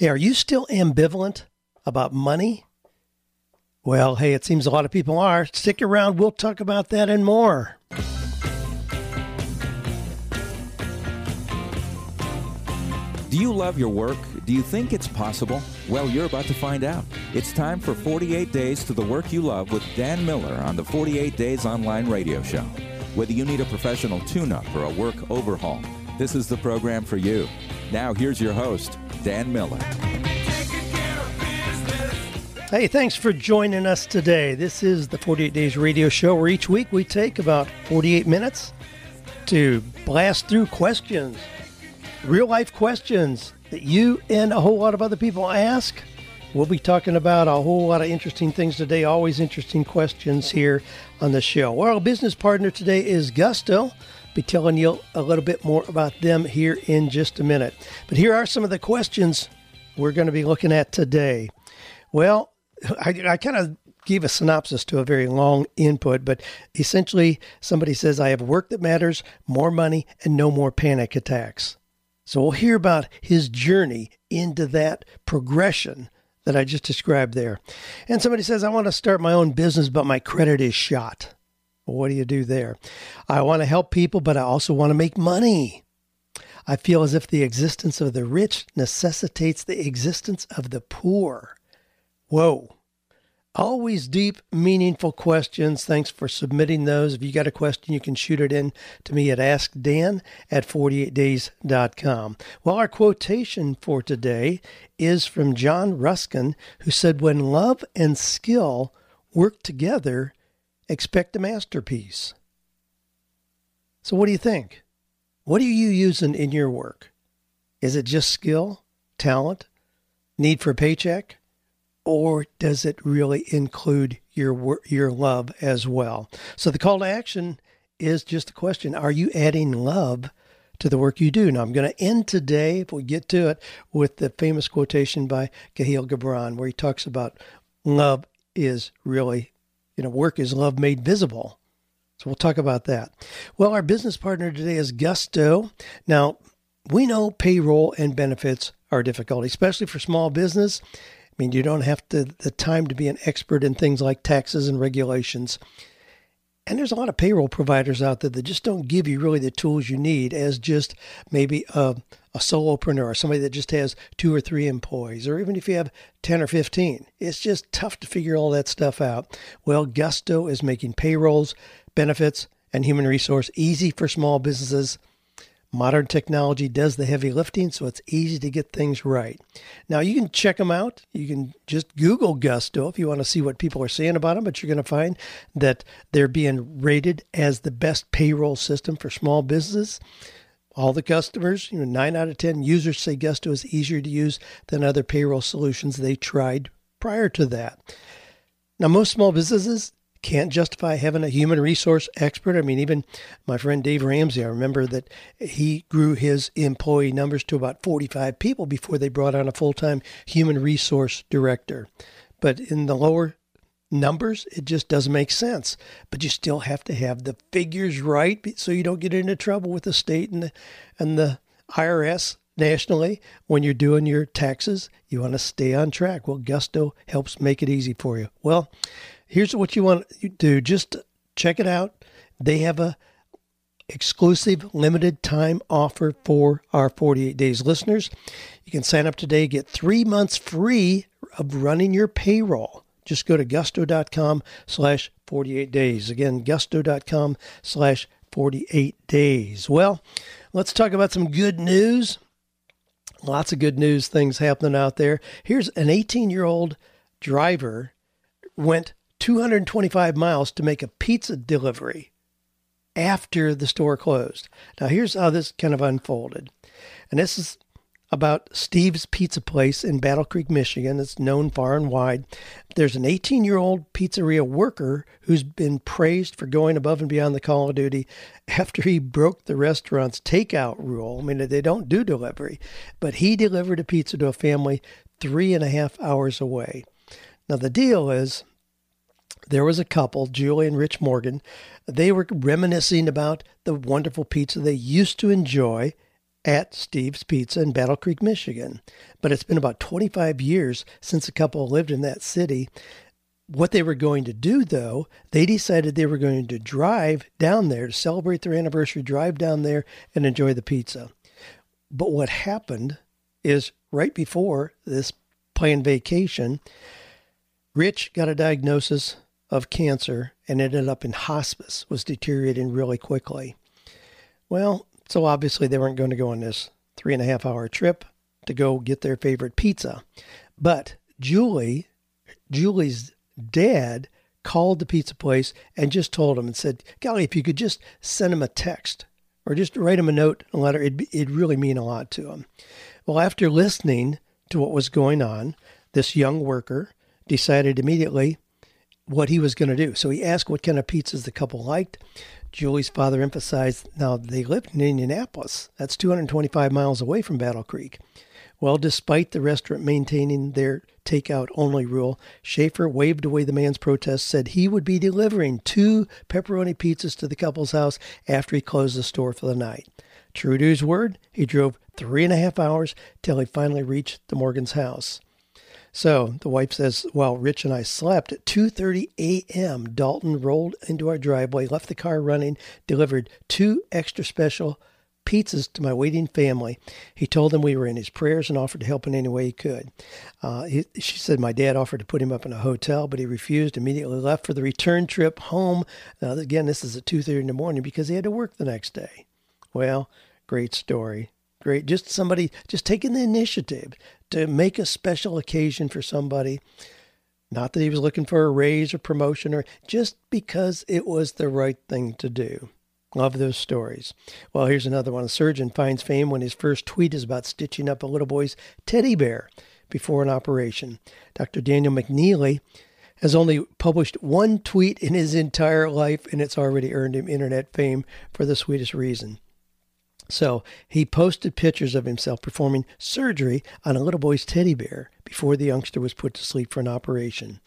Hey, are you still ambivalent about money? Well, hey, it seems a lot of people are. Stick around, we'll talk about that and more. Do you love your work? Do you think it's possible? Well, you're about to find out. It's time for 48 Days to the Work You Love with Dan Miller on the 48 Days Online Radio Show. Whether you need a professional tune up or a work overhaul, this is the program for you. Now, here's your host, Dan Miller. Hey, thanks for joining us today. This is the 48 Days Radio Show where each week we take about 48 minutes to blast through questions real life questions that you and a whole lot of other people ask. We'll be talking about a whole lot of interesting things today, always interesting questions here on the show. Well, our business partner today is Gusto. Be telling you a little bit more about them here in just a minute. But here are some of the questions we're going to be looking at today. Well, I, I kind of gave a synopsis to a very long input, but essentially, somebody says, I have work that matters, more money, and no more panic attacks. So we'll hear about his journey into that progression that I just described there. And somebody says, I want to start my own business, but my credit is shot. What do you do there? I want to help people, but I also want to make money. I feel as if the existence of the rich necessitates the existence of the poor. Whoa. Always deep, meaningful questions. Thanks for submitting those. If you got a question, you can shoot it in to me at askdan at 48days.com. Well, our quotation for today is from John Ruskin, who said, When love and skill work together, expect a masterpiece. So, what do you think? What are you using in your work? Is it just skill, talent, need for a paycheck? or does it really include your your love as well? So the call to action is just a question: Are you adding love to the work you do? Now I'm going to end today, if we get to it, with the famous quotation by Kahlil Gibran, where he talks about love is really, you know, work is love made visible. So we'll talk about that. Well, our business partner today is Gusto. Now, we know payroll and benefits are difficult, especially for small business I mean, you don't have to, the time to be an expert in things like taxes and regulations. And there's a lot of payroll providers out there that just don't give you really the tools you need as just maybe a, a solopreneur somebody that just has two or three employees, or even if you have 10 or 15. It's just tough to figure all that stuff out. Well, Gusto is making payrolls, benefits, and human resource easy for small businesses Modern technology does the heavy lifting, so it's easy to get things right. Now, you can check them out. You can just Google Gusto if you want to see what people are saying about them, but you're going to find that they're being rated as the best payroll system for small businesses. All the customers, you know, nine out of 10 users say Gusto is easier to use than other payroll solutions they tried prior to that. Now, most small businesses can't justify having a human resource expert. I mean, even my friend Dave Ramsey, I remember that he grew his employee numbers to about 45 people before they brought on a full time human resource director. But in the lower numbers, it just doesn't make sense. But you still have to have the figures right so you don't get into trouble with the state and the, and the IRS nationally when you're doing your taxes. You want to stay on track. Well, Gusto helps make it easy for you. Well, here's what you want to do just check it out they have a exclusive limited time offer for our 48 days listeners you can sign up today get three months free of running your payroll just go to gusto.com slash 48 days again gusto.com slash 48 days well let's talk about some good news lots of good news things happening out there here's an 18 year old driver went 225 miles to make a pizza delivery after the store closed. Now, here's how this kind of unfolded. And this is about Steve's Pizza Place in Battle Creek, Michigan. It's known far and wide. There's an 18 year old pizzeria worker who's been praised for going above and beyond the call of duty after he broke the restaurant's takeout rule. I mean, they don't do delivery, but he delivered a pizza to a family three and a half hours away. Now, the deal is there was a couple, Julie and Rich Morgan. They were reminiscing about the wonderful pizza they used to enjoy at Steve's Pizza in Battle Creek, Michigan. But it's been about 25 years since the couple lived in that city. What they were going to do, though, they decided they were going to drive down there to celebrate their anniversary, drive down there and enjoy the pizza. But what happened is right before this planned vacation, Rich got a diagnosis of cancer and ended up in hospice, was deteriorating really quickly. Well, so obviously they weren't going to go on this three and a half hour trip to go get their favorite pizza. But Julie, Julie's dad, called the pizza place and just told him and said, Golly, if you could just send him a text or just write him a note, a letter, it'd, it'd really mean a lot to him. Well, after listening to what was going on, this young worker decided immediately what he was going to do. So he asked what kind of pizzas the couple liked. Julie's father emphasized now they lived in Indianapolis. That's 225 miles away from Battle Creek. Well, despite the restaurant maintaining their takeout only rule, Schaefer waved away the man's protest, said he would be delivering two pepperoni pizzas to the couple's house after he closed the store for the night. True to his word, he drove three and a half hours till he finally reached the Morgan's house. So the wife says, while Rich and I slept at 2:30 a.m., Dalton rolled into our driveway, left the car running, delivered two extra special pizzas to my waiting family. He told them we were in his prayers and offered to help in any way he could. Uh, he, she said my dad offered to put him up in a hotel, but he refused. Immediately left for the return trip home. Now again, this is at 2:30 in the morning because he had to work the next day. Well, great story. Great. Just somebody just taking the initiative to make a special occasion for somebody. Not that he was looking for a raise or promotion or just because it was the right thing to do. Love those stories. Well, here's another one. A surgeon finds fame when his first tweet is about stitching up a little boy's teddy bear before an operation. Dr. Daniel McNeely has only published one tweet in his entire life, and it's already earned him internet fame for the sweetest reason. So he posted pictures of himself performing surgery on a little boy's teddy bear before the youngster was put to sleep for an operation.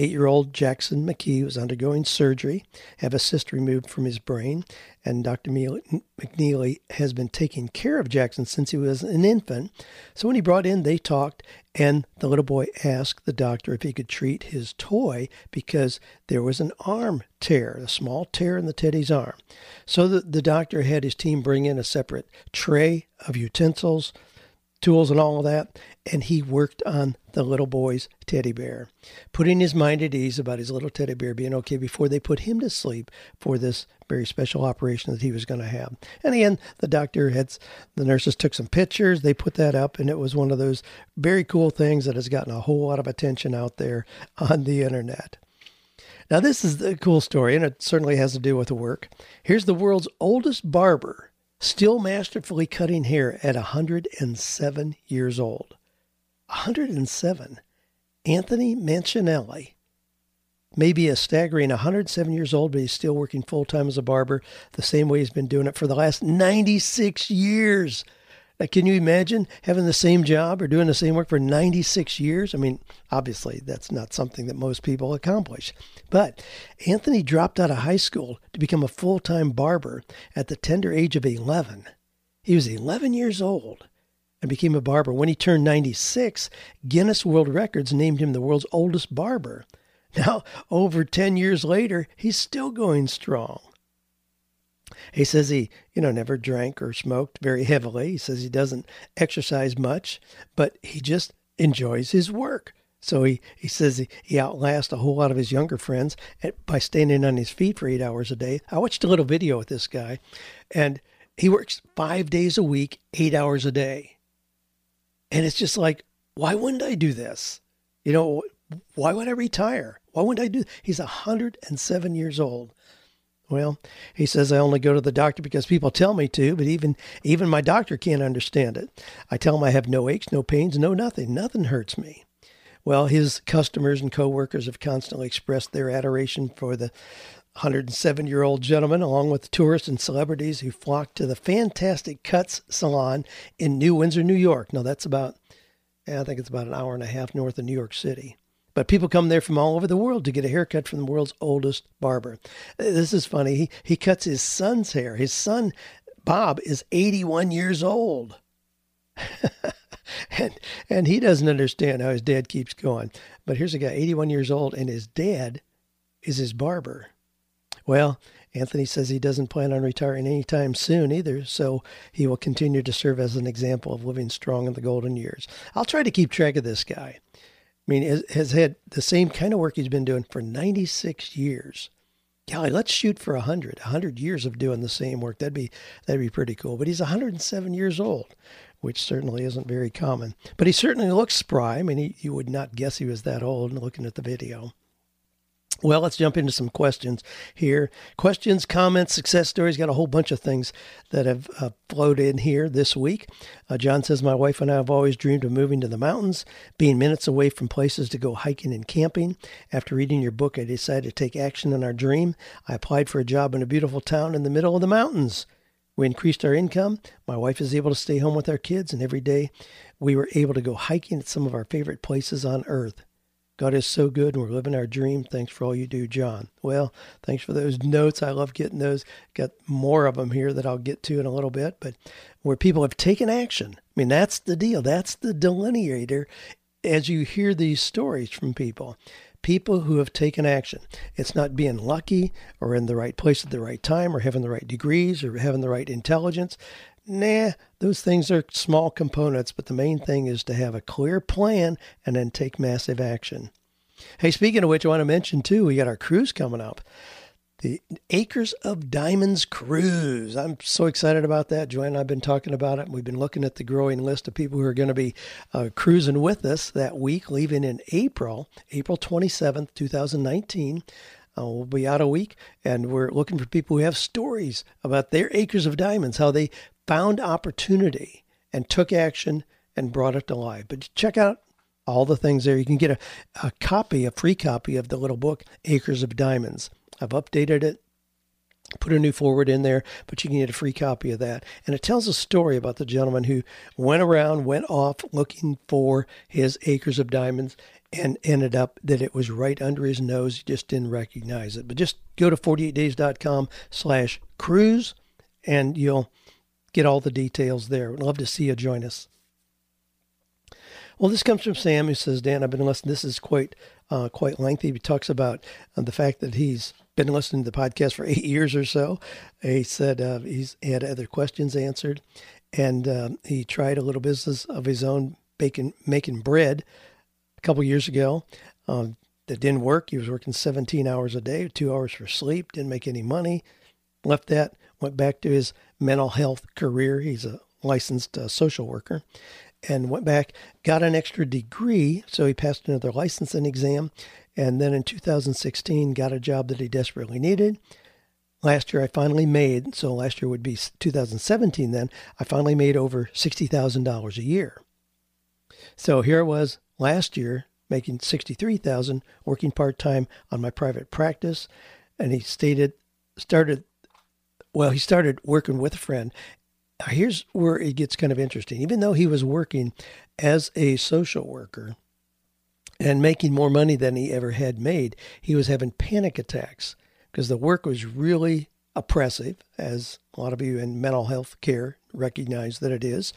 Eight year old Jackson McKee was undergoing surgery, have a cyst removed from his brain, and Dr. McNeely has been taking care of Jackson since he was an infant. So when he brought in, they talked, and the little boy asked the doctor if he could treat his toy because there was an arm tear, a small tear in the teddy's arm. So the, the doctor had his team bring in a separate tray of utensils, tools and all of that, and he worked on the little boy's teddy bear, putting his mind at ease about his little teddy bear being okay before they put him to sleep for this very special operation that he was going to have. And again, the doctor had, the nurses took some pictures, they put that up, and it was one of those very cool things that has gotten a whole lot of attention out there on the internet. Now, this is a cool story, and it certainly has to do with the work. Here's the world's oldest barber still masterfully cutting hair at 107 years old. 107. Anthony Mancinelli may be a staggering 107 years old, but he's still working full time as a barber the same way he's been doing it for the last 96 years. Can you imagine having the same job or doing the same work for 96 years? I mean, obviously, that's not something that most people accomplish. But Anthony dropped out of high school to become a full time barber at the tender age of 11. He was 11 years old and became a barber. When he turned 96, Guinness World Records named him the world's oldest barber. Now, over 10 years later, he's still going strong. He says he, you know, never drank or smoked very heavily. He says he doesn't exercise much, but he just enjoys his work. So he, he says he, he outlasts a whole lot of his younger friends by standing on his feet for eight hours a day. I watched a little video with this guy, and he works five days a week, eight hours a day. And it's just like, why wouldn't I do this? You know, why would I retire? Why wouldn't I do? He's 107 years old. Well, he says I only go to the doctor because people tell me to, but even even my doctor can't understand it. I tell him I have no aches, no pains, no nothing. Nothing hurts me. Well, his customers and coworkers have constantly expressed their adoration for the 107 year old gentleman, along with tourists and celebrities who flock to the Fantastic Cuts Salon in New Windsor, New York. Now, that's about, I think it's about an hour and a half north of New York City. But people come there from all over the world to get a haircut from the world's oldest barber. Uh, this is funny. He, he cuts his son's hair. His son Bob is 81 years old. and and he doesn't understand how his dad keeps going. But here's a guy, 81 years old, and his dad is his barber. Well, Anthony says he doesn't plan on retiring anytime soon either, so he will continue to serve as an example of living strong in the golden years. I'll try to keep track of this guy. I mean, has had the same kind of work he's been doing for 96 years. Golly, let's shoot for 100. 100 years of doing the same work. That'd be that'd be pretty cool. But he's 107 years old, which certainly isn't very common. But he certainly looks spry. I mean, he, you would not guess he was that old looking at the video. Well, let's jump into some questions here. Questions, comments, success stories. Got a whole bunch of things that have uh, flowed in here this week. Uh, John says, My wife and I have always dreamed of moving to the mountains, being minutes away from places to go hiking and camping. After reading your book, I decided to take action on our dream. I applied for a job in a beautiful town in the middle of the mountains. We increased our income. My wife is able to stay home with our kids, and every day we were able to go hiking at some of our favorite places on earth. God is so good and we're living our dream. Thanks for all you do, John. Well, thanks for those notes. I love getting those. Got more of them here that I'll get to in a little bit, but where people have taken action. I mean, that's the deal. That's the delineator as you hear these stories from people. People who have taken action. It's not being lucky or in the right place at the right time or having the right degrees or having the right intelligence. Nah, those things are small components, but the main thing is to have a clear plan and then take massive action. Hey, speaking of which, I want to mention too, we got our cruise coming up. The Acres of Diamonds Cruise. I'm so excited about that. Joanne and I have been talking about it. We've been looking at the growing list of people who are going to be uh, cruising with us that week, leaving in April, April 27th, 2019. Uh, we'll be out a week, and we're looking for people who have stories about their acres of diamonds, how they found opportunity and took action and brought it to life. But check out all the things there. You can get a, a copy, a free copy of the little book, Acres of Diamonds. I've updated it, put a new forward in there, but you can get a free copy of that. And it tells a story about the gentleman who went around, went off looking for his acres of diamonds and ended up that it was right under his nose. He just didn't recognize it. But just go to 48days.com slash cruise and you'll get all the details there. Would love to see you join us. Well, this comes from Sam, who says, "Dan, I've been listening. This is quite uh, quite lengthy. He talks about uh, the fact that he's been listening to the podcast for eight years or so. He said uh, he's had other questions answered, and um, he tried a little business of his own, baking making bread, a couple years ago. Um, that didn't work. He was working 17 hours a day, two hours for sleep, didn't make any money. Left that, went back to his mental health career. He's a licensed uh, social worker and went back, got an extra degree. So he passed another licensing exam. And then in 2016, got a job that he desperately needed. Last year, I finally made, so last year would be 2017 then, I finally made over $60,000 a year. So here I was last year, making 63000 working part-time on my private practice. And he stated, started well, he started working with a friend. Here's where it gets kind of interesting. Even though he was working as a social worker and making more money than he ever had made, he was having panic attacks because the work was really oppressive, as a lot of you in mental health care recognize that it is.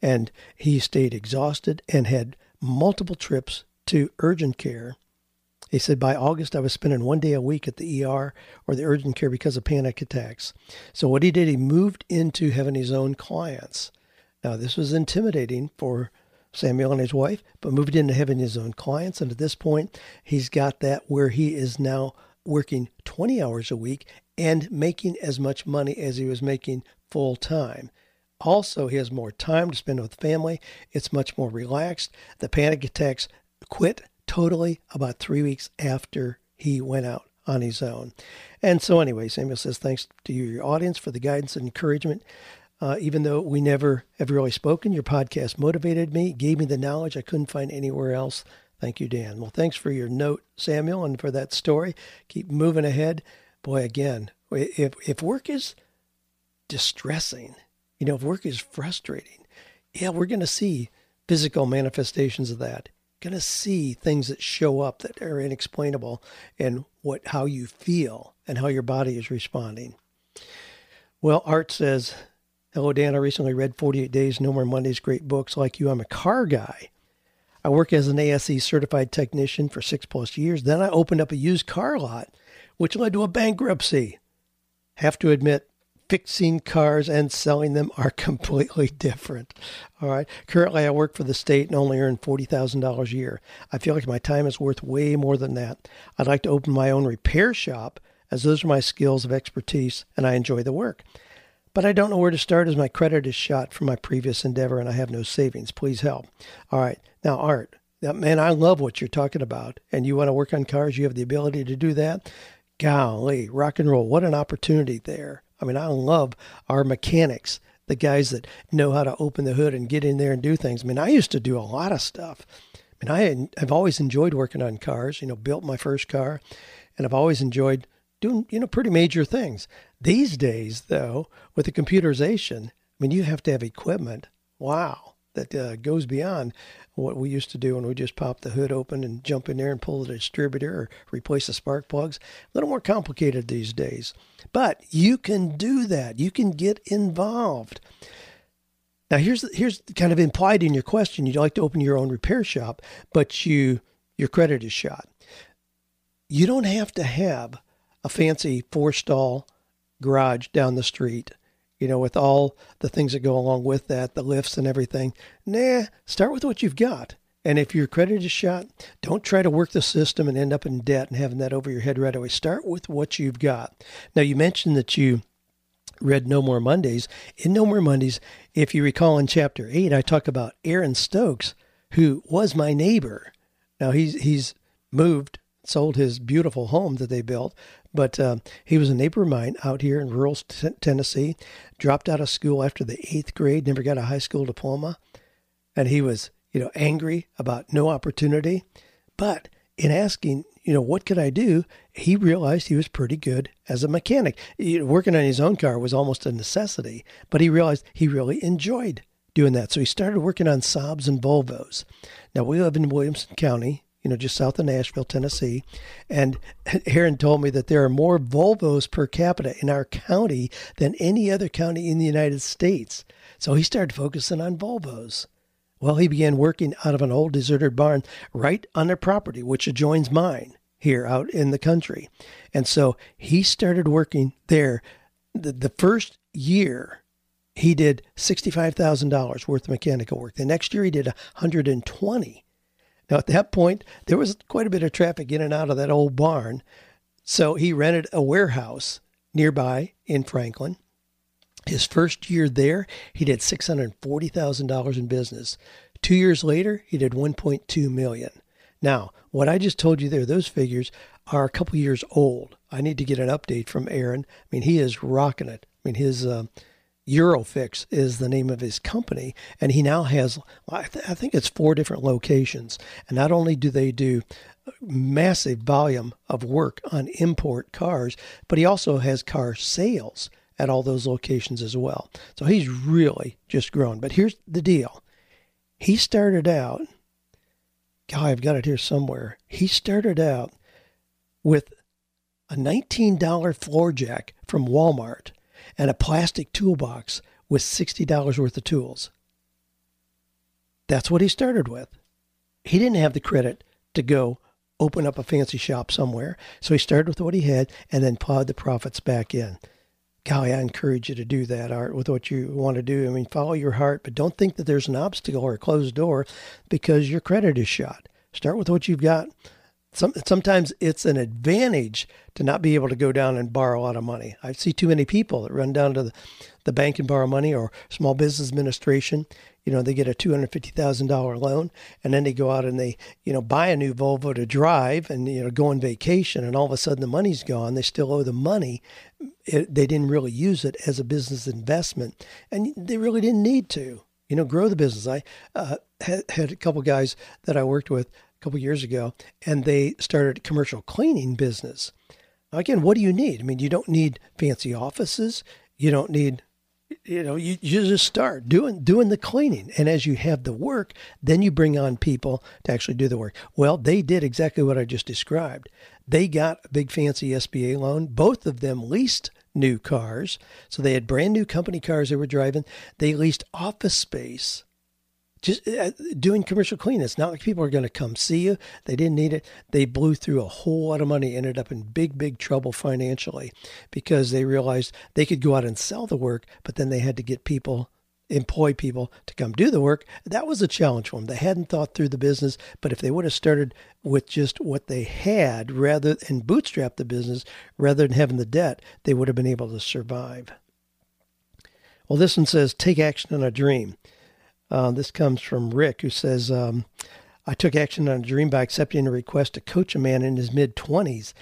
And he stayed exhausted and had multiple trips to urgent care he said, by August, I was spending one day a week at the ER or the urgent care because of panic attacks. So, what he did, he moved into having his own clients. Now, this was intimidating for Samuel and his wife, but moved into having his own clients. And at this point, he's got that where he is now working 20 hours a week and making as much money as he was making full time. Also, he has more time to spend with family. It's much more relaxed. The panic attacks quit totally about three weeks after he went out on his own. And so, anyway, Samuel says, Thanks to you, your audience, for the guidance and encouragement. Uh, even though we never have really spoken, your podcast motivated me, gave me the knowledge I couldn't find anywhere else. Thank you, Dan. Well, thanks for your note, Samuel, and for that story. Keep moving ahead. Boy, again, if, if work is distressing, you know, if work is frustrating, yeah, we're going to see physical manifestations of that going to see things that show up that are inexplainable and what how you feel and how your body is responding. Well, Art says, Hello, Dan. I recently read 48 Days, No More Mondays, great books. Like you, I'm a car guy. I work as an ASE certified technician for six plus years. Then I opened up a used car lot, which led to a bankruptcy. Have to admit, fixing cars and selling them are completely different. All right. Currently, I work for the state and only earn $40,000 a year. I feel like my time is worth way more than that. I'd like to open my own repair shop, as those are my skills of expertise and I enjoy the work. But I don't know where to start as my credit is shot from my previous endeavor and I have no savings. Please help. All right. Now, Art, man, I love what you're talking about. And you want to work on cars, you have the ability to do that. Golly, rock and roll. What an opportunity there. I mean, I love our mechanics, the guys that know how to open the hood and get in there and do things. I mean, I used to do a lot of stuff. I mean, I, I've always enjoyed working on cars, you know, built my first car, and I've always enjoyed doing, you know, pretty major things. These days, though, with the computerization, I mean, you have to have equipment. Wow, that uh, goes beyond what we used to do when we just pop the hood open and jump in there and pull the distributor or replace the spark plugs. A little more complicated these days. But you can do that. You can get involved. Now here's here's kind of implied in your question. You'd like to open your own repair shop, but you your credit is shot. You don't have to have a fancy four stall garage down the street you know, with all the things that go along with that, the lifts and everything. Nah, start with what you've got. And if your credit is shot, don't try to work the system and end up in debt and having that over your head right away. Start with what you've got. Now, you mentioned that you read No More Mondays. In No More Mondays, if you recall in chapter 8, I talk about Aaron Stokes, who was my neighbor. Now, he's, he's moved, sold his beautiful home that they built, but uh, he was a neighbor of mine out here in rural t- Tennessee. Dropped out of school after the eighth grade, never got a high school diploma, and he was, you know, angry about no opportunity. But in asking, you know, what could I do? He realized he was pretty good as a mechanic. Working on his own car was almost a necessity, but he realized he really enjoyed doing that. So he started working on Saabs and Volvos. Now we live in Williamson County, you know, just south of Nashville, Tennessee. And Aaron told me that there are more Volvos per capita in our county than any other county in the United States. So he started focusing on Volvos. Well, he began working out of an old deserted barn right on their property, which adjoins mine here out in the country. And so he started working there. The, the first year, he did $65,000 worth of mechanical work. The next year, he did 120 now, at that point, there was quite a bit of traffic in and out of that old barn. So he rented a warehouse nearby in Franklin. His first year there, he did $640,000 in business. Two years later, he did 1.2 million. Now, what I just told you there, those figures are a couple years old. I need to get an update from Aaron. I mean, he is rocking it. I mean, his uh, Eurofix is the name of his company, and he now has, I, th- I think it's four different locations. And not only do they do massive volume of work on import cars, but he also has car sales at all those locations as well. So he's really just grown. But here's the deal he started out, God, I've got it here somewhere. He started out with a $19 floor jack from Walmart and a plastic toolbox with $60 worth of tools. That's what he started with. He didn't have the credit to go open up a fancy shop somewhere, so he started with what he had and then plowed the profits back in. Golly, I encourage you to do that, Art, with what you want to do. I mean, follow your heart, but don't think that there's an obstacle or a closed door because your credit is shot. Start with what you've got some, sometimes it's an advantage to not be able to go down and borrow a lot of money. I see too many people that run down to the, the bank and borrow money or small business administration. You know, they get a $250,000 loan and then they go out and they, you know, buy a new Volvo to drive and, you know, go on vacation and all of a sudden the money's gone. They still owe the money. It, they didn't really use it as a business investment and they really didn't need to, you know, grow the business. I uh, had, had a couple guys that I worked with a couple years ago, and they started a commercial cleaning business. Now, Again, what do you need? I mean, you don't need fancy offices. You don't need, you know, you, you just start doing doing the cleaning, and as you have the work, then you bring on people to actually do the work. Well, they did exactly what I just described. They got a big fancy SBA loan. Both of them leased new cars. So they had brand new company cars they were driving. They leased office space just uh, doing commercial cleaning. It's not like people are going to come see you. They didn't need it. They blew through a whole lot of money, ended up in big, big trouble financially because they realized they could go out and sell the work, but then they had to get people, employ people to come do the work. That was a challenge for them. They hadn't thought through the business, but if they would have started with just what they had rather and bootstrap the business rather than having the debt, they would have been able to survive. Well, this one says, take action on a dream. Uh, this comes from Rick, who says, um, I took action on a dream by accepting a request to coach a man in his mid 20s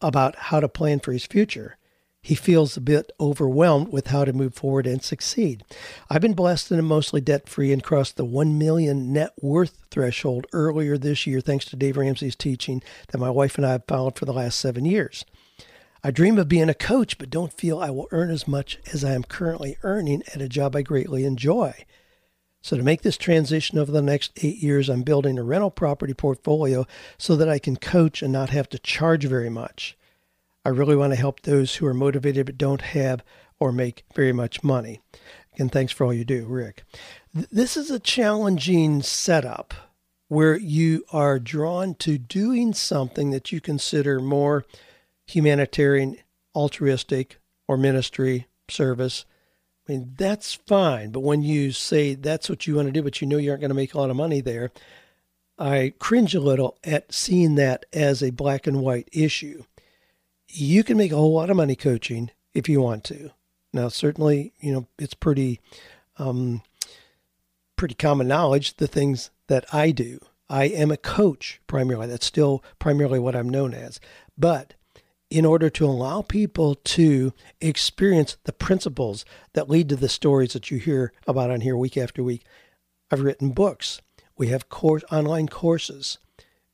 about how to plan for his future. He feels a bit overwhelmed with how to move forward and succeed. I've been blessed and am mostly debt free and crossed the 1 million net worth threshold earlier this year, thanks to Dave Ramsey's teaching that my wife and I have followed for the last seven years. I dream of being a coach, but don't feel I will earn as much as I am currently earning at a job I greatly enjoy. So, to make this transition over the next eight years, I'm building a rental property portfolio so that I can coach and not have to charge very much. I really want to help those who are motivated but don't have or make very much money. Again, thanks for all you do, Rick. This is a challenging setup where you are drawn to doing something that you consider more humanitarian, altruistic, or ministry service I mean, that's fine. But when you say that's what you want to do, but you know you aren't going to make a lot of money there, I cringe a little at seeing that as a black and white issue. You can make a whole lot of money coaching if you want to. Now, certainly, you know, it's pretty, um, pretty common knowledge the things that I do. I am a coach primarily. That's still primarily what I'm known as. But in order to allow people to experience the principles that lead to the stories that you hear about on here week after week. I've written books. We have course, online courses.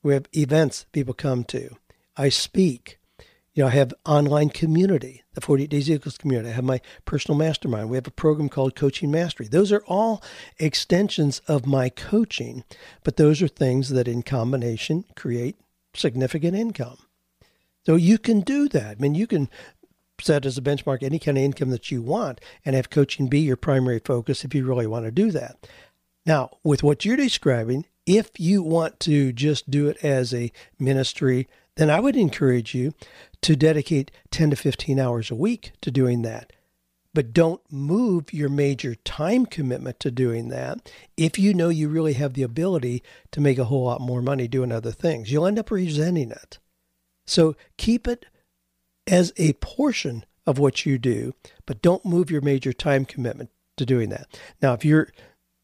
We have events people come to. I speak. You know, I have online community, the 48 Days Eagles community. I have my personal mastermind. We have a program called Coaching Mastery. Those are all extensions of my coaching, but those are things that in combination create significant income. So you can do that. I mean, you can set as a benchmark any kind of income that you want and have coaching be your primary focus if you really want to do that. Now, with what you're describing, if you want to just do it as a ministry, then I would encourage you to dedicate 10 to 15 hours a week to doing that. But don't move your major time commitment to doing that if you know you really have the ability to make a whole lot more money doing other things. You'll end up resenting it. So keep it as a portion of what you do, but don't move your major time commitment to doing that. Now, if you're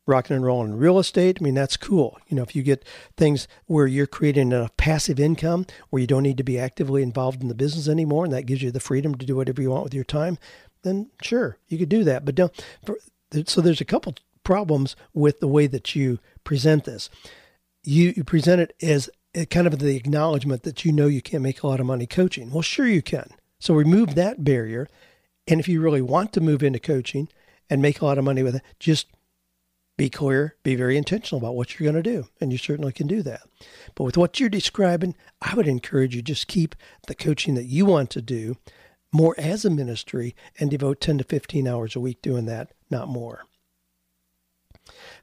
rocking and rolling in real estate, I mean, that's cool. You know, if you get things where you're creating a passive income where you don't need to be actively involved in the business anymore, and that gives you the freedom to do whatever you want with your time, then sure, you could do that. But don't, for, so there's a couple problems with the way that you present this. You, you present it as Eh, kind of the acknowledgement that you know you can't make a lot of money coaching. Well, sure you can. So remove that barrier. And if you really want to move into coaching and make a lot of money with it, just be clear, be very intentional about what you're going to do. And you certainly can do that. But with what you're describing, I would encourage you just keep the coaching that you want to do more as a ministry and devote 10 to 15 hours a week doing that, not more.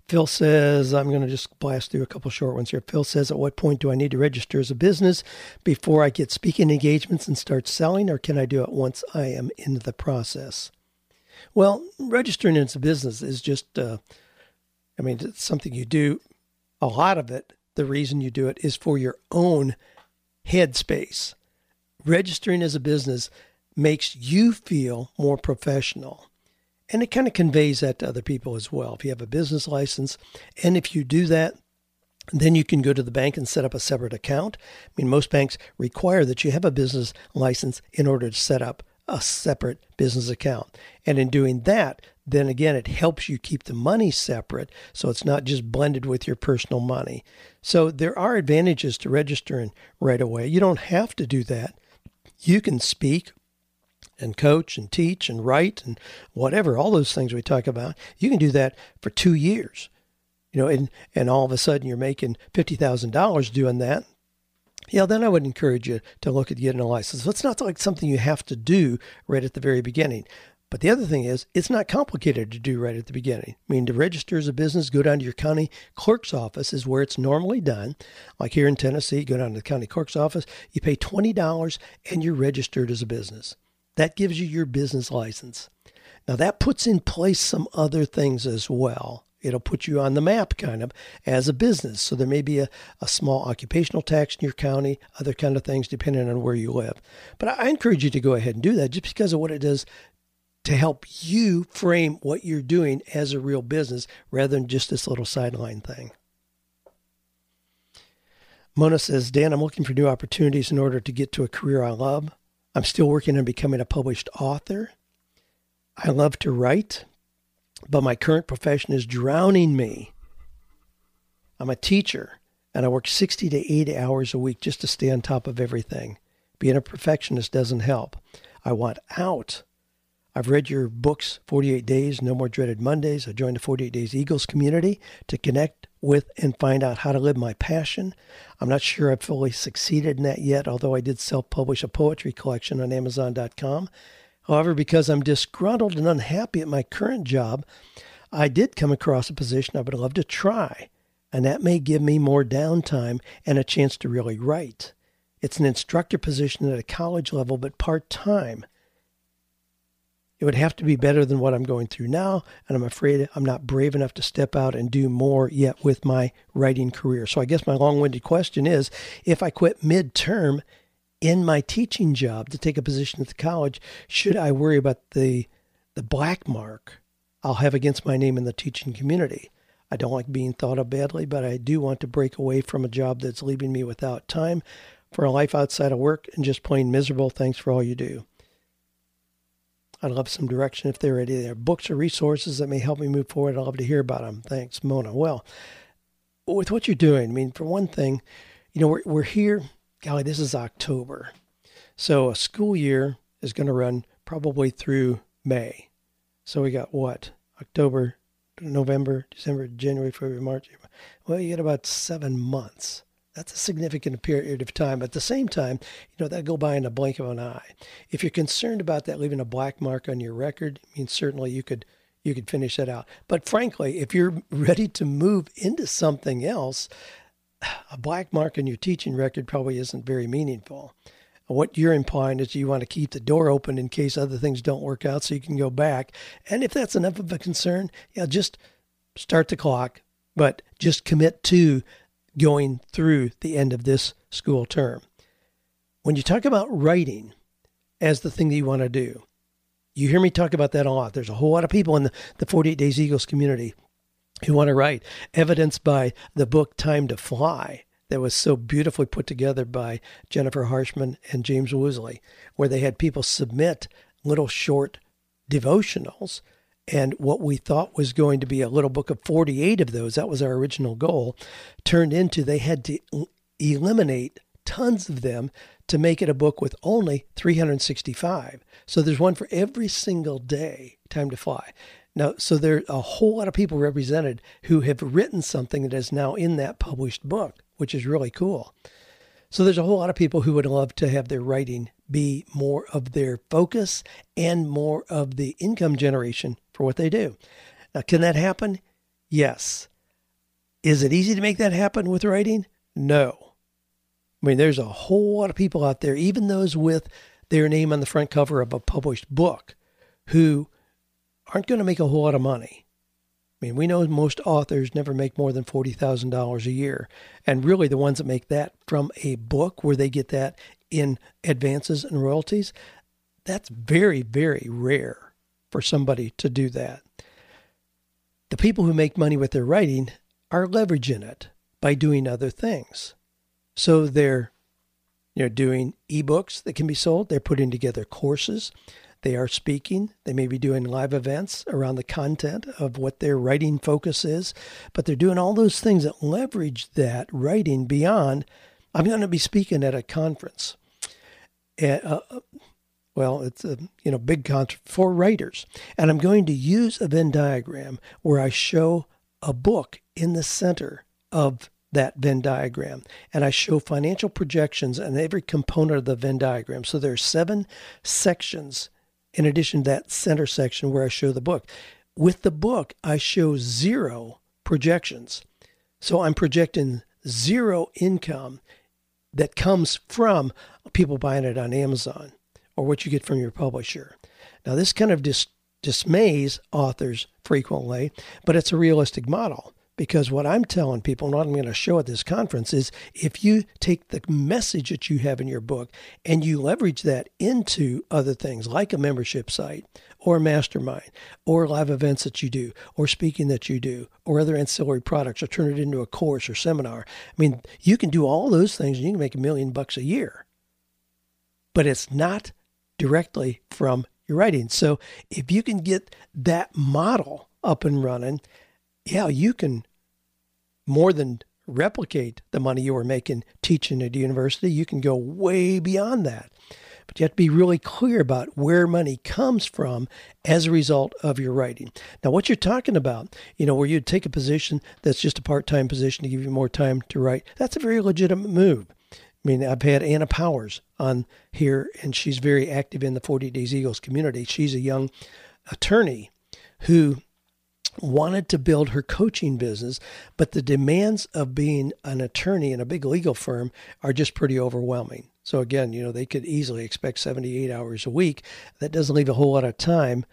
Phil says, I'm going to just blast through a couple short ones here. Phil says, At what point do I need to register as a business before I get speaking engagements and start selling, or can I do it once I am in the process? Well, registering as a business is just, uh, I mean, it's something you do. A lot of it, the reason you do it is for your own headspace. Registering as a business makes you feel more professional. And it kind of conveys that to other people as well. If you have a business license, and if you do that, then you can go to the bank and set up a separate account. I mean, most banks require that you have a business license in order to set up a separate business account. And in doing that, then again, it helps you keep the money separate so it's not just blended with your personal money. So there are advantages to registering right away. You don't have to do that. You can speak and coach and teach and write and whatever, all those things we talk about, you can do that for two years. You know, and, and all of a sudden you're making $50,000 doing that. yeah, then I would encourage you to look at getting a license. So it's not like something you have to do right at the very beginning. But the other thing is, it's not complicated to do right at the beginning. I mean, to register as a business, go down to your county clerk's office is where it's normally done. Like here in Tennessee, go down to the county clerk's office, you pay $20 and you're registered as a business. That gives you your business license. Now, that puts in place some other things as well. It'll put you on the map kind of as a business. So there may be a, a small occupational tax in your county, other kind of things depending on where you live. But I encourage you to go ahead and do that just because of what it does to help you frame what you're doing as a real business rather than just this little sideline thing. Mona says, Dan, I'm looking for new opportunities in order to get to a career I love. I'm still working on becoming a published author. I love to write, but my current profession is drowning me. I'm a teacher and I work 60 to 80 hours a week just to stay on top of everything. Being a perfectionist doesn't help. I want out. I've read your books, 48 Days, No More Dreaded Mondays. I joined the 48 Days Eagles community to connect with and find out how to live my passion. I'm not sure I've fully succeeded in that yet, although I did self publish a poetry collection on Amazon.com. However, because I'm disgruntled and unhappy at my current job, I did come across a position I would love to try, and that may give me more downtime and a chance to really write. It's an instructor position at a college level, but part time. It would have to be better than what I'm going through now, and I'm afraid I'm not brave enough to step out and do more yet with my writing career. So I guess my long winded question is if I quit midterm in my teaching job to take a position at the college, should I worry about the, the black mark I'll have against my name in the teaching community? I don't like being thought of badly, but I do want to break away from a job that's leaving me without time for a life outside of work and just plain miserable. Thanks for all you do. I'd love some direction if there are any there books or resources that may help me move forward. I'd love to hear about them. Thanks, Mona. Well, with what you're doing, I mean, for one thing, you know, we're, we're here, golly, this is October. So a school year is going to run probably through May. So we got what? October, November, December, January, February, March. Well, you get about seven months. That's a significant period of time. At the same time, you know, that'll go by in a blink of an eye. If you're concerned about that leaving a black mark on your record, I mean, certainly you could you could finish that out. But frankly, if you're ready to move into something else, a black mark on your teaching record probably isn't very meaningful. What you're implying is you want to keep the door open in case other things don't work out so you can go back. And if that's enough of a concern, yeah, just start the clock, but just commit to going through the end of this school term. When you talk about writing as the thing that you want to do, you hear me talk about that a lot. There's a whole lot of people in the, the 48 Days Eagles community who want to write, evidenced by the book Time to Fly that was so beautifully put together by Jennifer Harshman and James Woosley, where they had people submit little short devotionals and what we thought was going to be a little book of 48 of those, that was our original goal, turned into they had to eliminate tons of them to make it a book with only 365. So there's one for every single day, Time to Fly. Now, so there are a whole lot of people represented who have written something that is now in that published book, which is really cool. So there's a whole lot of people who would love to have their writing be more of their focus and more of the income generation for what they do. Now, can that happen? Yes. Is it easy to make that happen with writing? No. I mean, there's a whole lot of people out there, even those with their name on the front cover of a published book, who aren't going to make a whole lot of money. I mean, we know most authors never make more than $40,000 a year. And really, the ones that make that from a book where they get that in advances and royalties, that's very, very rare for somebody to do that. The people who make money with their writing are leveraging it by doing other things. So they're you know doing ebooks that can be sold, they're putting together courses, they are speaking. They may be doing live events around the content of what their writing focus is, but they're doing all those things that leverage that writing beyond. I'm going to be speaking at a conference. Uh, well, it's a you know big conference for writers, and I'm going to use a Venn diagram where I show a book in the center of that Venn diagram. And I show financial projections on every component of the Venn diagram. So there are seven sections in addition to that center section where I show the book. With the book, I show zero projections. So I'm projecting zero income that comes from people buying it on Amazon or what you get from your publisher. Now, this kind of dis- dismays authors frequently, but it's a realistic model because what I'm telling people, and what I'm going to show at this conference, is if you take the message that you have in your book and you leverage that into other things like a membership site or a mastermind or live events that you do or speaking that you do or other ancillary products or turn it into a course or seminar. I mean, you can do all those things and you can make a million bucks a year. But it's not directly from your writing. So if you can get that model up and running, yeah, you can more than replicate the money you were making teaching at university. You can go way beyond that. But you have to be really clear about where money comes from as a result of your writing. Now, what you're talking about, you know, where you take a position that's just a part time position to give you more time to write, that's a very legitimate move. I mean, I've had Anna Powers on here, and she's very active in the 48 Days Eagles community. She's a young attorney who wanted to build her coaching business, but the demands of being an attorney in a big legal firm are just pretty overwhelming. So again, you know, they could easily expect 78 hours a week. That doesn't leave a whole lot of time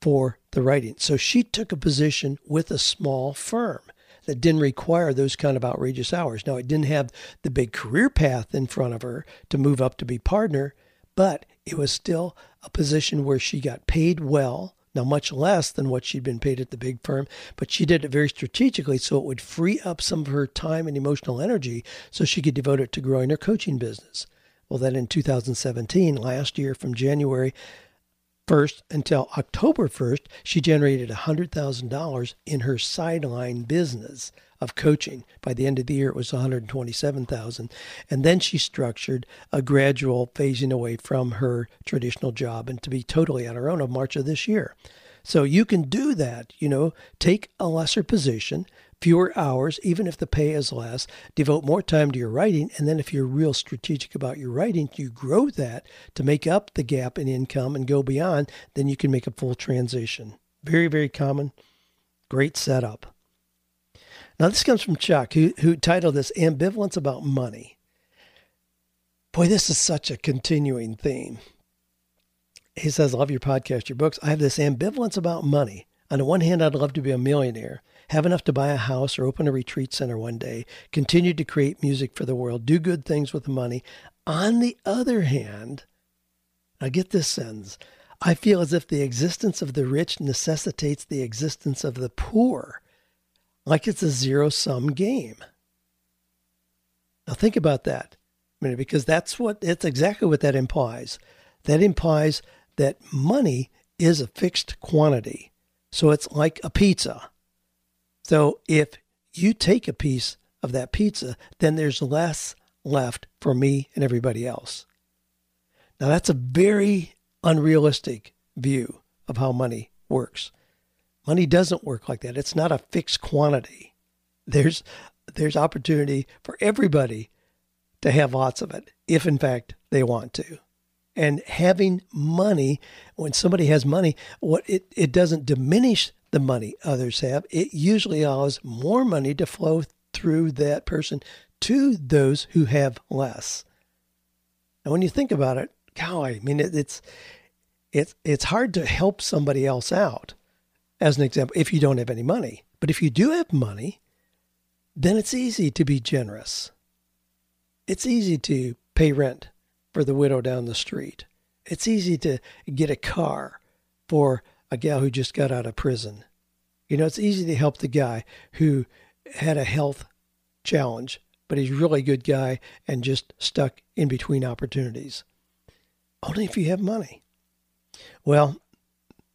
for the writing. So she took a position with a small firm that didn't require those kind of outrageous hours. Now, it didn't have the big career path in front of her to move up to be partner, but it was still a position where she got paid well now much less than what she'd been paid at the big firm, but she did it very strategically so it would free up some of her time and emotional energy so she could devote it to growing her coaching business. Well, then in 2017, last year from January 1st until October 1st, she generated $100,000 in her sideline business of coaching. By the end of the year, it was 127,000. And then she structured a gradual phasing away from her traditional job and to be totally on her own of March of this year. So you can do that, you know, take a lesser position, fewer hours, even if the pay is less, devote more time to your writing. And then if you're real strategic about your writing, you grow that to make up the gap in income and go beyond, then you can make a full transition. Very, very common. Great setup. Now, this comes from Chuck, who, who titled this Ambivalence About Money. Boy, this is such a continuing theme. He says, I love your podcast, your books. I have this ambivalence about money. On the one hand, I'd love to be a millionaire, have enough to buy a house or open a retreat center one day, continue to create music for the world, do good things with the money. On the other hand, I get this sentence I feel as if the existence of the rich necessitates the existence of the poor like it's a zero sum game. Now think about that a minute, because that's what it's exactly what that implies. That implies that money is a fixed quantity. So it's like a pizza. So if you take a piece of that pizza, then there's less left for me and everybody else. Now that's a very unrealistic view of how money works. Money doesn't work like that. It's not a fixed quantity. There's there's opportunity for everybody to have lots of it if in fact they want to. And having money, when somebody has money, what it, it doesn't diminish the money others have. It usually allows more money to flow through that person to those who have less. And when you think about it, golly, I mean it, it's it's it's hard to help somebody else out as an example, if you don't have any money. But if you do have money, then it's easy to be generous. It's easy to pay rent for the widow down the street. It's easy to get a car for a gal who just got out of prison. You know, it's easy to help the guy who had a health challenge, but he's really good guy and just stuck in between opportunities. Only if you have money. Well,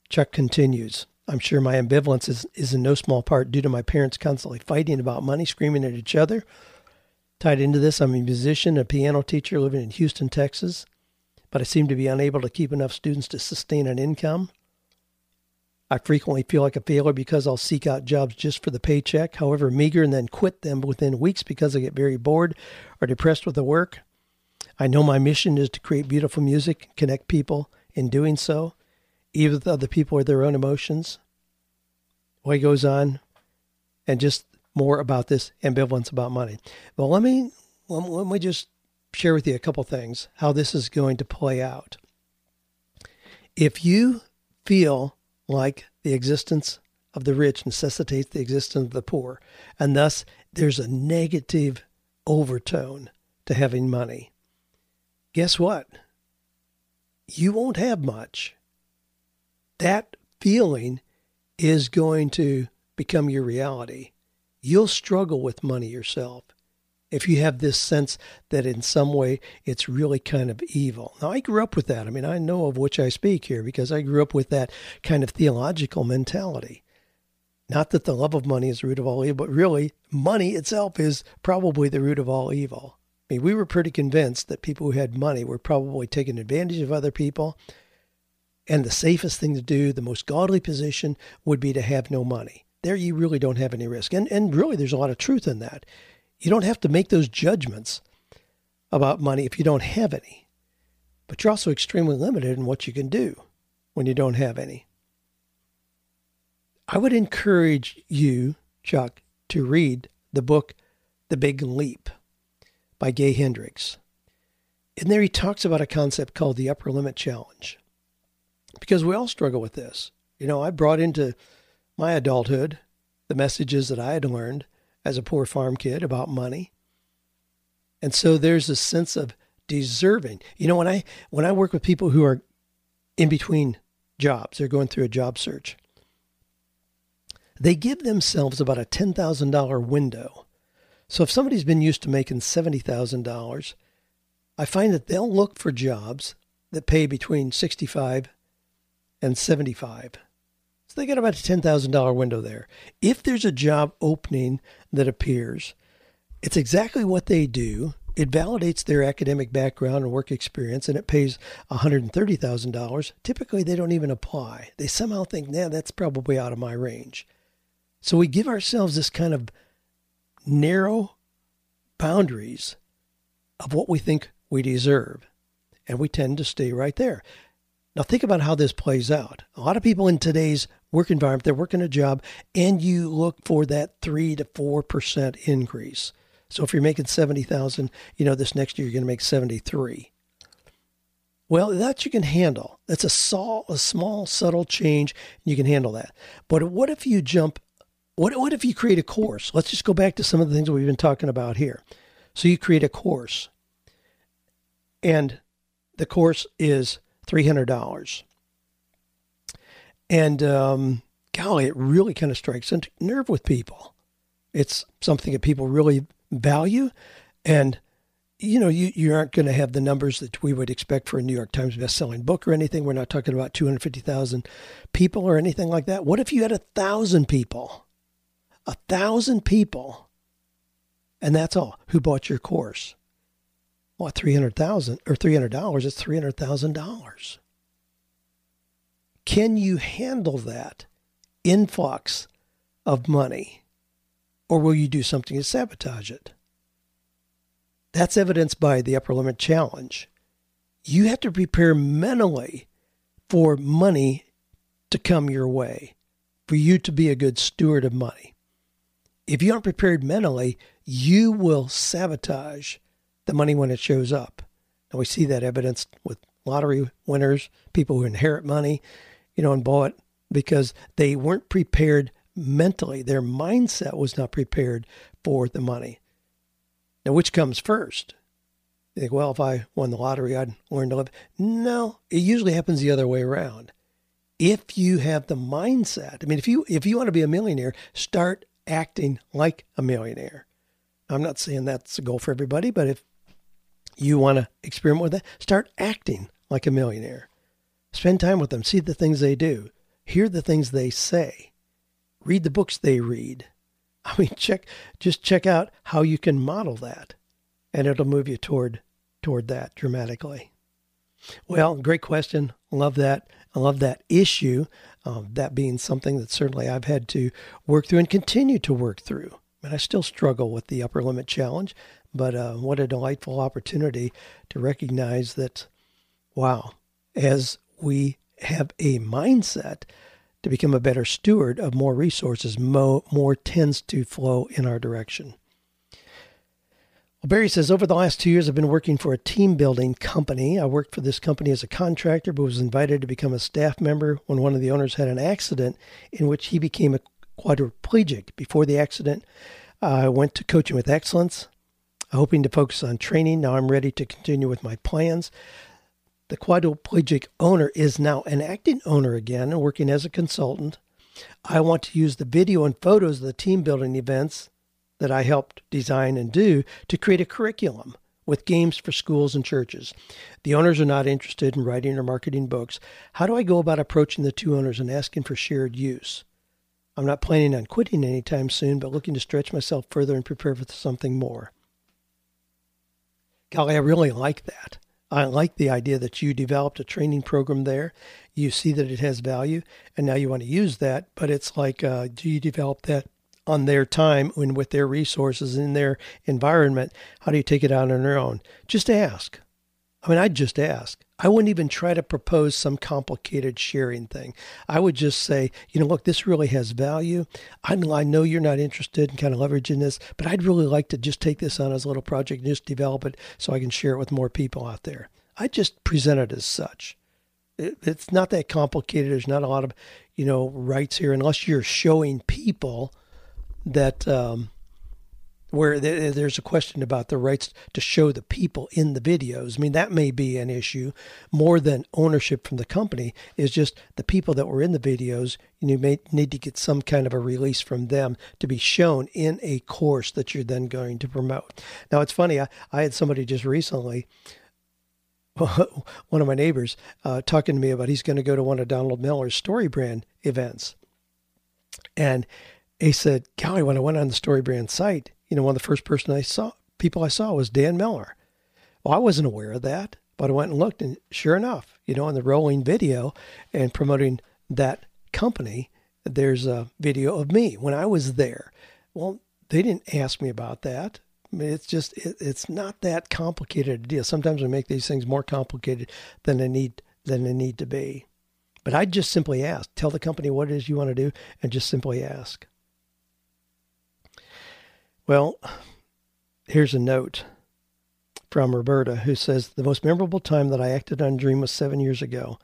Chuck continues. I'm sure my ambivalence is, is in no small part due to my parents constantly fighting about money, screaming at each other. Tied into this, I'm a musician, a piano teacher living in Houston, Texas, but I seem to be unable to keep enough students to sustain an income. I frequently feel like a failure because I'll seek out jobs just for the paycheck, however meager, and then quit them within weeks because I get very bored or depressed with the work. I know my mission is to create beautiful music connect people in doing so, even with other people or their own emotions. Well, he goes on, and just more about this ambivalence about money. Well, let me let me just share with you a couple things how this is going to play out. If you feel like the existence of the rich necessitates the existence of the poor, and thus there's a negative overtone to having money. Guess what? You won't have much. That feeling is going to become your reality. You'll struggle with money yourself if you have this sense that in some way it's really kind of evil. Now, I grew up with that. I mean, I know of which I speak here because I grew up with that kind of theological mentality. Not that the love of money is the root of all evil, but really, money itself is probably the root of all evil. I mean, we were pretty convinced that people who had money were probably taking advantage of other people. And the safest thing to do, the most godly position, would be to have no money. There, you really don't have any risk. And, and really, there's a lot of truth in that. You don't have to make those judgments about money if you don't have any. But you're also extremely limited in what you can do when you don't have any. I would encourage you, Chuck, to read the book The Big Leap by Gay Hendricks. In there, he talks about a concept called the upper limit challenge. Because we all struggle with this. You know, I brought into my adulthood the messages that I had learned as a poor farm kid about money. And so there's a sense of deserving. You know, when I when I work with people who are in between jobs, they're going through a job search. They give themselves about a $10,000 window. So if somebody's been used to making $70,000, I find that they'll look for jobs that pay between 65 and 75. So they got about a $10,000 window there. If there's a job opening that appears, it's exactly what they do. It validates their academic background and work experience, and it pays $130,000. Typically, they don't even apply. They somehow think, nah, that's probably out of my range. So we give ourselves this kind of narrow boundaries of what we think we deserve, and we tend to stay right there. Now, think about how this plays out. A lot of people in today's work environment, they're working a job, and you look for that three to four percent increase. So if you're making seventy thousand, you know this next year you're going to make seventy three. Well, that you can handle. That's a small, a small, subtle change. You can handle that. But what if you jump? What what if you create a course? Let's just go back to some of the things we've been talking about here. So you create a course, and the course is three hundred dollars. And um, golly, it really kind of strikes a nerve with people. It's something that people really value. And, you know, you, you aren't going to have the numbers that we would expect for a New York Times best-selling book or anything. We're not talking about 250,000 people or anything like that. What if you had a thousand people? A thousand people. And that's all who bought your course. Well, 300,000 or $300 it's $300,000. Can you handle that influx of money? Or will you do something to sabotage it? That's evidenced by the upper limit challenge. You have to prepare mentally for money to come your way, for you to be a good steward of money. If you aren't prepared mentally, you will sabotage the money when it shows up. And we see that evidenced with lottery winners, people who inherit money, you know, and bought because they weren't prepared mentally. Their mindset was not prepared for the money. Now, which comes first? You think, well, if I won the lottery, I'd learn to live. No, it usually happens the other way around. If you have the mindset, I mean, if you if you want to be a millionaire, start acting like a millionaire. I'm not saying that's a goal for everybody, but if you want to experiment with that, start acting like a millionaire. Spend time with them. See the things they do. Hear the things they say. Read the books they read. I mean, check just check out how you can model that, and it'll move you toward toward that dramatically. Well, great question. Love that. I love that issue, um, that being something that certainly I've had to work through and continue to work through. And I still struggle with the upper limit challenge, but uh, what a delightful opportunity to recognize that, wow, as we have a mindset to become a better steward of more resources, more, more tends to flow in our direction. Well, Barry says, over the last two years, I've been working for a team building company. I worked for this company as a contractor, but was invited to become a staff member when one of the owners had an accident in which he became a quadriplegic. Before the accident, I went to Coaching with Excellence, hoping to focus on training. Now I'm ready to continue with my plans. The quadriplegic owner is now an acting owner again and working as a consultant. I want to use the video and photos of the team building events that I helped design and do to create a curriculum with games for schools and churches. The owners are not interested in writing or marketing books. How do I go about approaching the two owners and asking for shared use? I'm not planning on quitting anytime soon, but looking to stretch myself further and prepare for something more. Golly, I really like that. I like the idea that you developed a training program there. You see that it has value, and now you want to use that. But it's like, uh, do you develop that on their time and with their resources in their environment? How do you take it out on your own? Just ask. I mean, I'd just ask. I wouldn't even try to propose some complicated sharing thing. I would just say, you know, look, this really has value. I know you're not interested in kind of leveraging this, but I'd really like to just take this on as a little project and just develop it so I can share it with more people out there. I just present it as such. it's not that complicated. There's not a lot of, you know, rights here unless you're showing people that um, where there's a question about the rights to show the people in the videos. I mean, that may be an issue more than ownership from the company. Is just the people that were in the videos. You may need to get some kind of a release from them to be shown in a course that you're then going to promote. Now, it's funny. I, I had somebody just recently one of my neighbors uh, talking to me about he's going to go to one of Donald Miller's StoryBrand events. And he said, Golly, when I went on the StoryBrand site, you know, one of the first person I saw people I saw was Dan Miller. Well, I wasn't aware of that, but I went and looked, and sure enough, you know, on the rolling video and promoting that company, there's a video of me when I was there. Well, they didn't ask me about that. I mean, it's just it, it's not that complicated a deal. Sometimes we make these things more complicated than they need than they need to be. But I just simply ask. Tell the company what it is you want to do, and just simply ask. Well, here's a note from Roberta who says the most memorable time that I acted on Dream was seven years ago.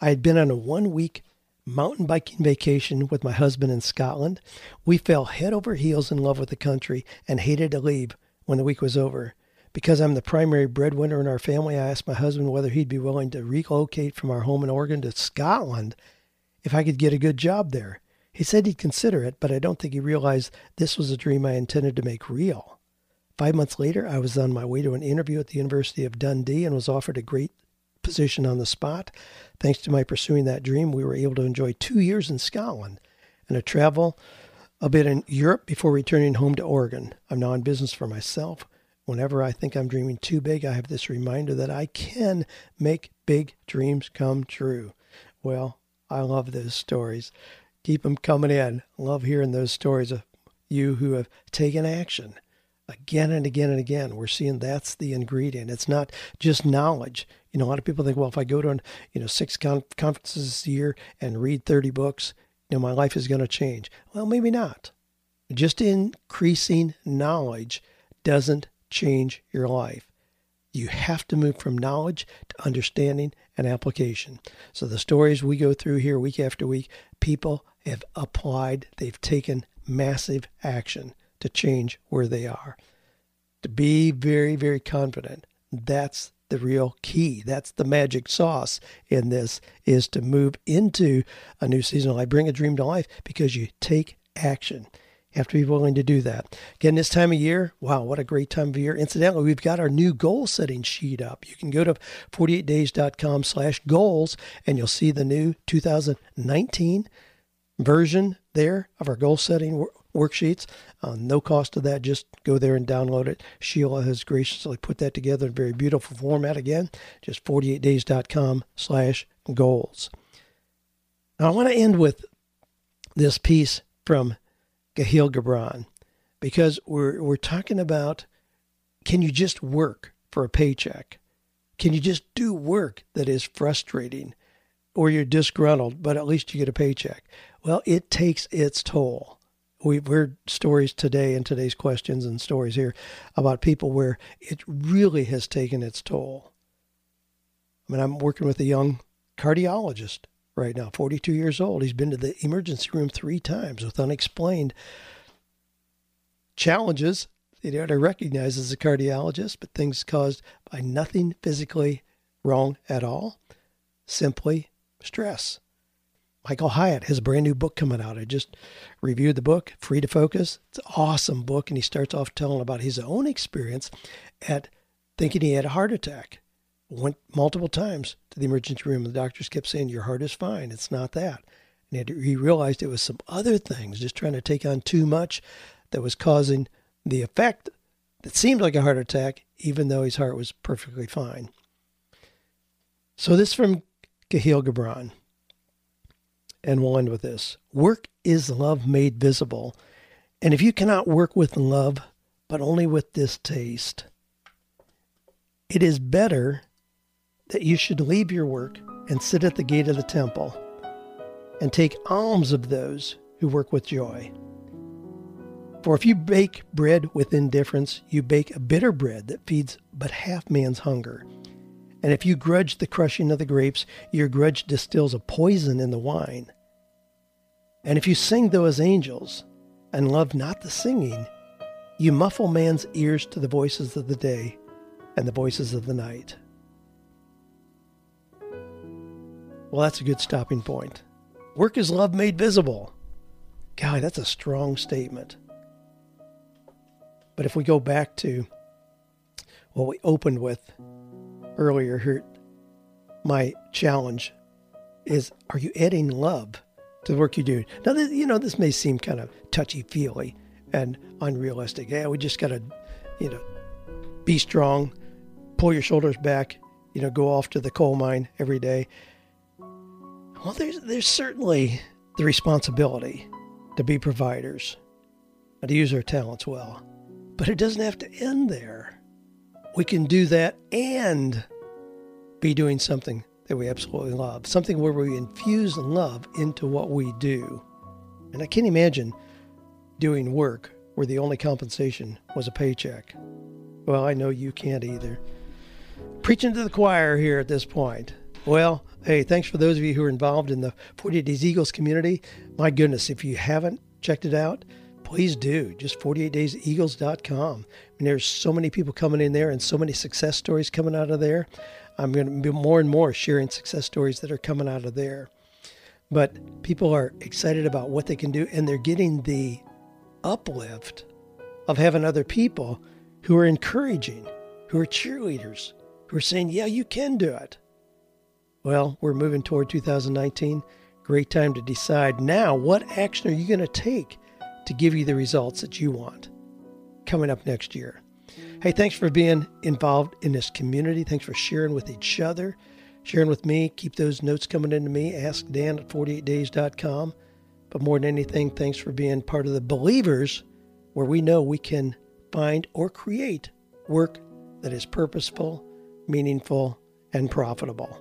I had been on a one week mountain biking vacation with my husband in Scotland. We fell head over heels in love with the country and hated to leave when the week was over. Because I'm the primary breadwinner in our family, I asked my husband whether he'd be willing to relocate from our home in Oregon to Scotland if I could get a good job there. He said he'd consider it, but I don't think he realized this was a dream I intended to make real. Five months later, I was on my way to an interview at the University of Dundee and was offered a great position on the spot. Thanks to my pursuing that dream, we were able to enjoy two years in Scotland and to travel a bit in Europe before returning home to Oregon. I'm now in business for myself. Whenever I think I'm dreaming too big, I have this reminder that I can make big dreams come true. Well, I love those stories. Keep them coming in. Love hearing those stories of you who have taken action again and again and again. We're seeing that's the ingredient. It's not just knowledge. You know, a lot of people think, well, if I go to, you know, six conferences a year and read 30 books, you know, my life is going to change. Well, maybe not. Just increasing knowledge doesn't change your life. You have to move from knowledge to understanding and application. So the stories we go through here week after week, people have applied, they've taken massive action to change where they are. To be very, very confident. That's the real key. That's the magic sauce in this is to move into a new season. I bring a dream to life because you take action. You have to be willing to do that. Again, this time of year, wow, what a great time of year. Incidentally, we've got our new goal setting sheet up. You can go to 48days.com slash goals and you'll see the new 2019 version there of our goal setting worksheets. Uh, no cost to that. Just go there and download it. Sheila has graciously put that together in very beautiful format. Again, just 48days.com slash goals. Now, I want to end with this piece from Kahlil Gibran because we're, we're talking about can you just work for a paycheck? Can you just do work that is frustrating or you're disgruntled, but at least you get a paycheck? Well, it takes its toll. We've heard stories today in today's questions and stories here about people where it really has taken its toll. I mean, I'm working with a young cardiologist right now, 42 years old. He's been to the emergency room three times with unexplained challenges that I recognize as a cardiologist, but things caused by nothing physically wrong at all, simply stress. Michael Hyatt has a brand new book coming out. I just reviewed the book, Free to Focus. It's an awesome book, and he starts off telling about his own experience at thinking he had a heart attack. Went multiple times to the emergency room. And The doctors kept saying, Your heart is fine. It's not that. And he realized it was some other things, just trying to take on too much that was causing the effect that seemed like a heart attack, even though his heart was perfectly fine. So, this from Kahlil Gibran and we'll end with this work is love made visible. And if you cannot work with love, but only with distaste, it is better that you should leave your work and sit at the gate of the temple and take alms of those who work with joy. For if you bake bread with indifference, you bake a bitter bread that feeds but half man's hunger. And if you grudge the crushing of the grapes, your grudge distills a poison in the wine. And if you sing though as angels, and love not the singing, you muffle man's ears to the voices of the day and the voices of the night. Well, that's a good stopping point. Work is love made visible. God, that's a strong statement. But if we go back to what we opened with earlier here, my challenge is are you adding love to the work you do? Now, this, you know, this may seem kind of touchy feely and unrealistic. Yeah, we just got to, you know, be strong, pull your shoulders back, you know, go off to the coal mine every day. Well, there's, there's certainly the responsibility to be providers and to use our talents well. But it doesn't have to end there. We can do that and be doing something that we absolutely love, something where we infuse love into what we do. And I can't imagine doing work where the only compensation was a paycheck. Well, I know you can't either. Preaching to the choir here at this point. Well, hey, thanks for those of you who are involved in the 48 Days Eagles community. My goodness, if you haven't checked it out, please do. Just 48dayseagles.com. I mean, there's so many people coming in there and so many success stories coming out of there. I'm going to be more and more sharing success stories that are coming out of there. But people are excited about what they can do, and they're getting the uplift of having other people who are encouraging, who are cheerleaders, who are saying, Yeah, you can do it. Well, we're moving toward 2019. Great time to decide now what action are you going to take to give you the results that you want coming up next year. Hey, thanks for being involved in this community. Thanks for sharing with each other, sharing with me. Keep those notes coming into me. Ask Dan at 48days.com. But more than anything, thanks for being part of the believers where we know we can find or create work that is purposeful, meaningful, and profitable.